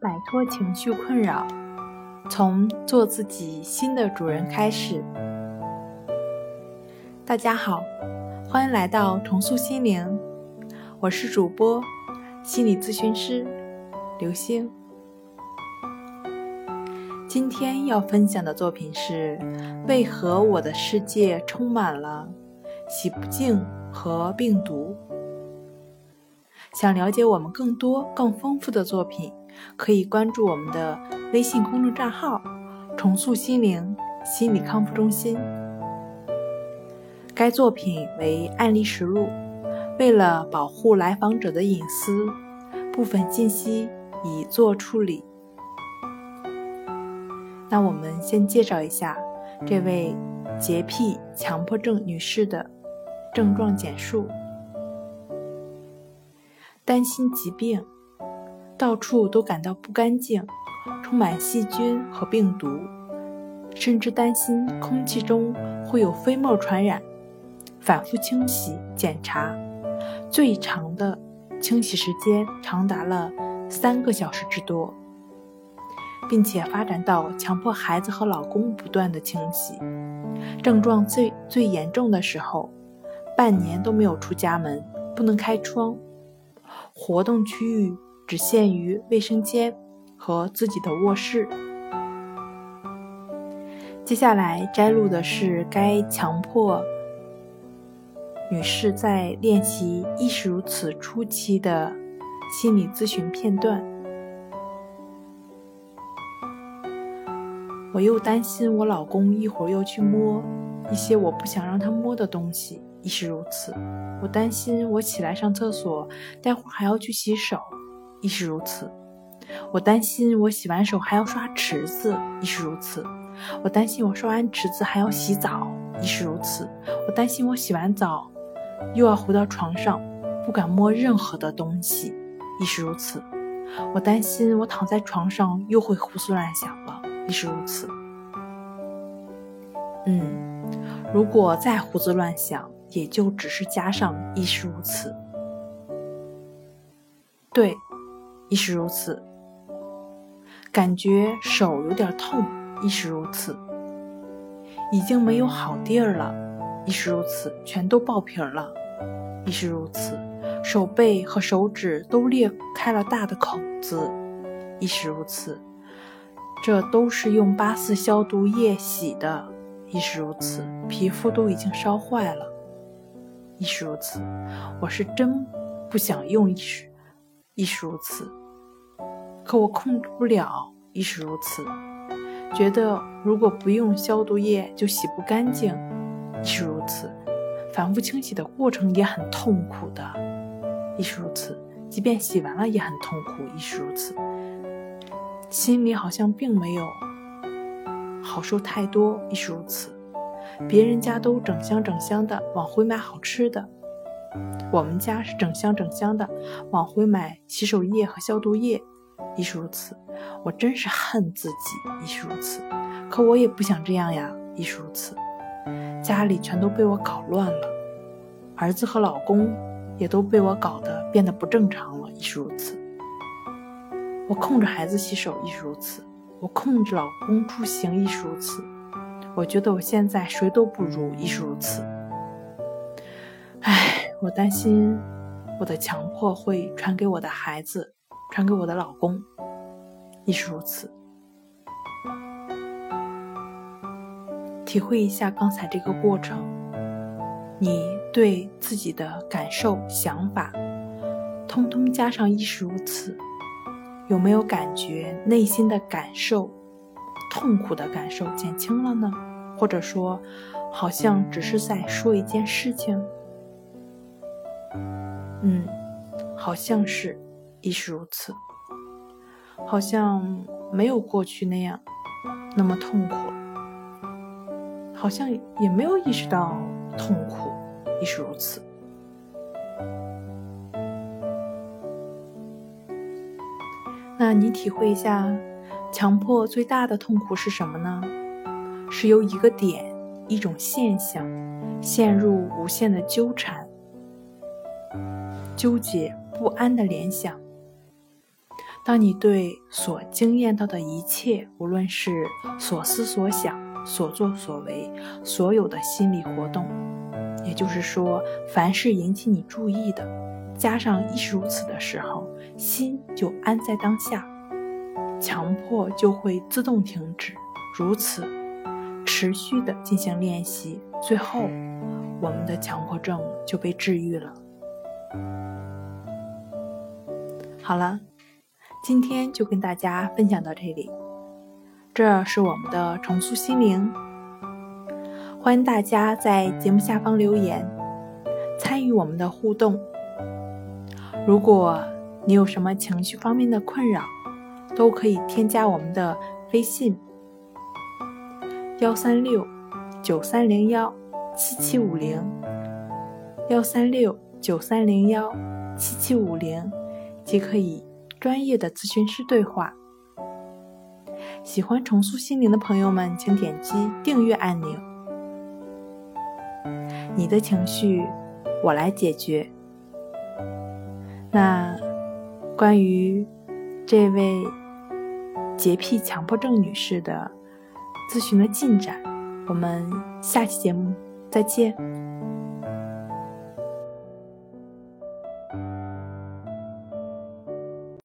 摆脱情绪困扰，从做自己新的主人开始。大家好，欢迎来到重塑心灵，我是主播心理咨询师刘星。今天要分享的作品是：为何我的世界充满了洗不净和病毒？想了解我们更多、更丰富的作品，可以关注我们的微信公众账号“重塑心灵心理康复中心”。该作品为案例实录，为了保护来访者的隐私，部分信息已做处理。那我们先介绍一下这位洁癖强迫症女士的症状简述：担心疾病，到处都感到不干净，充满细菌和病毒，甚至担心空气中会有飞沫传染。反复清洗检查，最长的清洗时间长达了三个小时之多。并且发展到强迫孩子和老公不断的清洗，症状最最严重的时候，半年都没有出家门，不能开窗，活动区域只限于卫生间和自己的卧室。接下来摘录的是该强迫女士在练习亦是如此初期的心理咨询片段。我又担心我老公一会儿又去摸一些我不想让他摸的东西，亦是如此。我担心我起来上厕所，待会儿还要去洗手，亦是如此。我担心我洗完手还要刷池子，亦是如此。我担心我刷完池子还要洗澡，亦是如此。我担心我洗完澡又要回到床上，不敢摸任何的东西，亦是如此。我担心我躺在床上又会胡思乱想了。亦是如此。嗯，如果再胡思乱想，也就只是加上“亦是如此”。对，亦是如此。感觉手有点痛，亦是如此。已经没有好地儿了，亦是如此。全都爆皮了，亦是如此。手背和手指都裂开了大的口子，亦是如此。这都是用八四消毒液洗的，亦是如此。皮肤都已经烧坏了，亦是如此。我是真不想用，亦是亦是如此。可我控制不了，亦是如此。觉得如果不用消毒液就洗不干净，亦是如此。反复清洗的过程也很痛苦的，亦是如此。即便洗完了也很痛苦，亦是如此。心里好像并没有好受太多，亦是如此。别人家都整箱整箱的往回买好吃的，我们家是整箱整箱的往回买洗手液和消毒液，亦是如此。我真是恨自己，亦是如此。可我也不想这样呀，亦是如此。家里全都被我搞乱了，儿子和老公也都被我搞得变得不正常了，亦是如此。我控制孩子洗手亦是如此，我控制老公出行亦是如此，我觉得我现在谁都不如亦是如此。唉，我担心我的强迫会传给我的孩子，传给我的老公，亦是如此。体会一下刚才这个过程，你对自己的感受、想法，通通加上亦是如此。有没有感觉内心的感受、痛苦的感受减轻了呢？或者说，好像只是在说一件事情？嗯，好像是，亦是如此。好像没有过去那样那么痛苦，好像也没有意识到痛苦，亦是如此。那你体会一下，强迫最大的痛苦是什么呢？是由一个点、一种现象，陷入无限的纠缠、纠结不安的联想。当你对所经验到的一切，无论是所思所想、所作所为，所有的心理活动，也就是说，凡是引起你注意的，加上亦是如此的时候，心就安在当下，强迫就会自动停止。如此，持续的进行练习，最后，我们的强迫症就被治愈了。好了。今天就跟大家分享到这里，这是我们的重塑心灵。欢迎大家在节目下方留言，参与我们的互动。如果你有什么情绪方面的困扰，都可以添加我们的微信：幺三六九三零幺七七五零，幺三六九三零幺七七五零，即可以。专业的咨询师对话。喜欢重塑心灵的朋友们，请点击订阅按钮。你的情绪，我来解决。那关于这位洁癖强迫症女士的咨询的进展，我们下期节目再见。